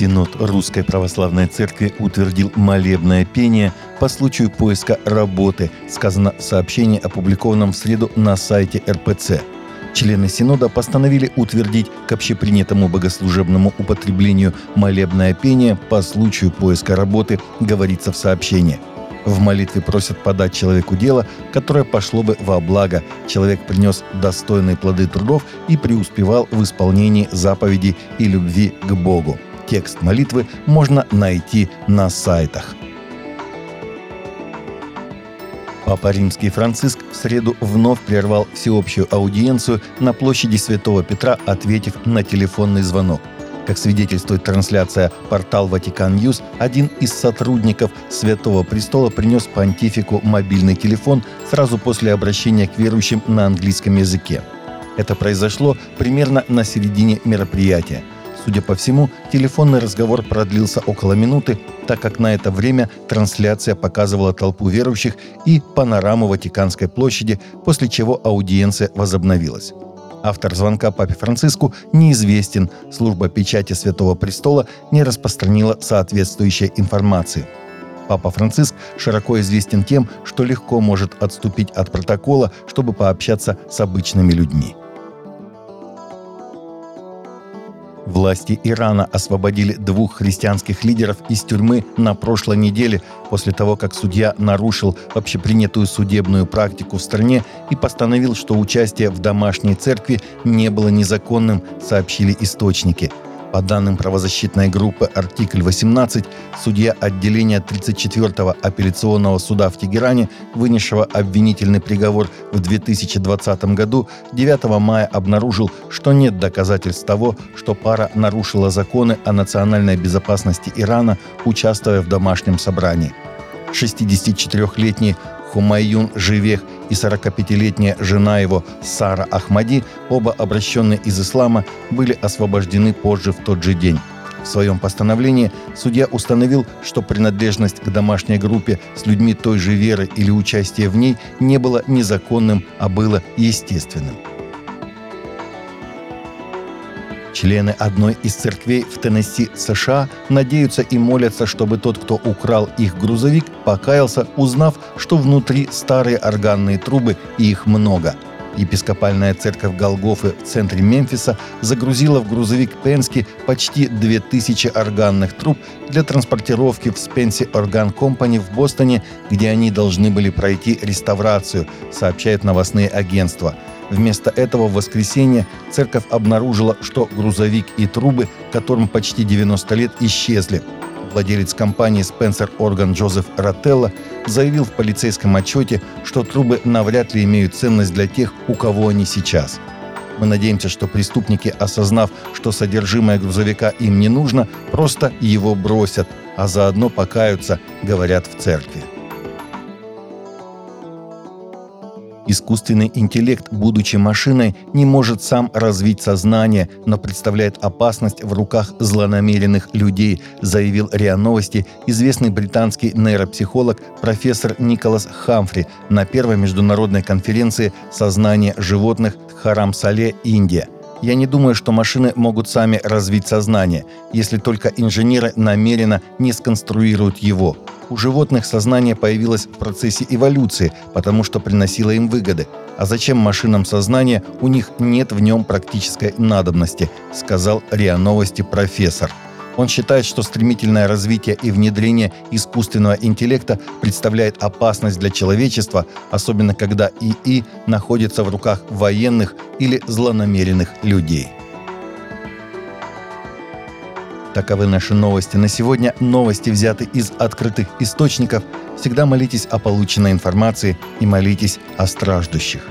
Синод Русской Православной Церкви утвердил молебное пение по случаю поиска работы, сказано в сообщении, опубликованном в среду на сайте РПЦ. Члены Синода постановили утвердить к общепринятому богослужебному употреблению молебное пение по случаю поиска работы, говорится в сообщении. В молитве просят подать человеку дело, которое пошло бы во благо. Человек принес достойные плоды трудов и преуспевал в исполнении заповедей и любви к Богу. Текст молитвы можно найти на сайтах. Папа Римский Франциск в среду вновь прервал всеобщую аудиенцию на площади Святого Петра, ответив на телефонный звонок. Как свидетельствует трансляция портал Vatican News, один из сотрудников Святого Престола принес понтифику мобильный телефон сразу после обращения к верующим на английском языке. Это произошло примерно на середине мероприятия – Судя по всему, телефонный разговор продлился около минуты, так как на это время трансляция показывала толпу верующих и панораму Ватиканской площади, после чего аудиенция возобновилась. Автор звонка папе Франциску неизвестен. Служба печати Святого Престола не распространила соответствующей информации. Папа Франциск широко известен тем, что легко может отступить от протокола, чтобы пообщаться с обычными людьми. Власти Ирана освободили двух христианских лидеров из тюрьмы на прошлой неделе после того, как судья нарушил общепринятую судебную практику в стране и постановил, что участие в домашней церкви не было незаконным, сообщили источники – по данным правозащитной группы «Артикль 18», судья отделения 34-го апелляционного суда в Тегеране, вынесшего обвинительный приговор в 2020 году, 9 мая обнаружил, что нет доказательств того, что пара нарушила законы о национальной безопасности Ирана, участвуя в домашнем собрании. 64-летний Хумайюн Живех и 45-летняя жена его Сара Ахмади, оба обращенные из ислама, были освобождены позже в тот же день. В своем постановлении судья установил, что принадлежность к домашней группе с людьми той же веры или участие в ней не было незаконным, а было естественным. Члены одной из церквей в Теннесси, США, надеются и молятся, чтобы тот, кто украл их грузовик, покаялся, узнав, что внутри старые органные трубы и их много. Епископальная церковь Голгофы в центре Мемфиса загрузила в грузовик Пенски почти 2000 органных труб для транспортировки в Спенси Орган Компани в Бостоне, где они должны были пройти реставрацию, сообщают новостные агентства – Вместо этого в воскресенье церковь обнаружила, что грузовик и трубы, которым почти 90 лет, исчезли. Владелец компании Spencer Organ Джозеф Ротелло заявил в полицейском отчете, что трубы навряд ли имеют ценность для тех, у кого они сейчас. Мы надеемся, что преступники, осознав, что содержимое грузовика им не нужно, просто его бросят, а заодно покаются, говорят в церкви. Искусственный интеллект, будучи машиной, не может сам развить сознание, но представляет опасность в руках злонамеренных людей, заявил РИА Новости известный британский нейропсихолог профессор Николас Хамфри на первой международной конференции «Сознание животных» Харам-Сале, Индия – я не думаю, что машины могут сами развить сознание, если только инженеры намеренно не сконструируют его. У животных сознание появилось в процессе эволюции, потому что приносило им выгоды. А зачем машинам сознание, у них нет в нем практической надобности, сказал РИА Новости профессор. Он считает, что стремительное развитие и внедрение искусственного интеллекта представляет опасность для человечества, особенно когда ИИ находится в руках военных или злонамеренных людей. Таковы наши новости на сегодня. Новости взяты из открытых источников. Всегда молитесь о полученной информации и молитесь о страждущих.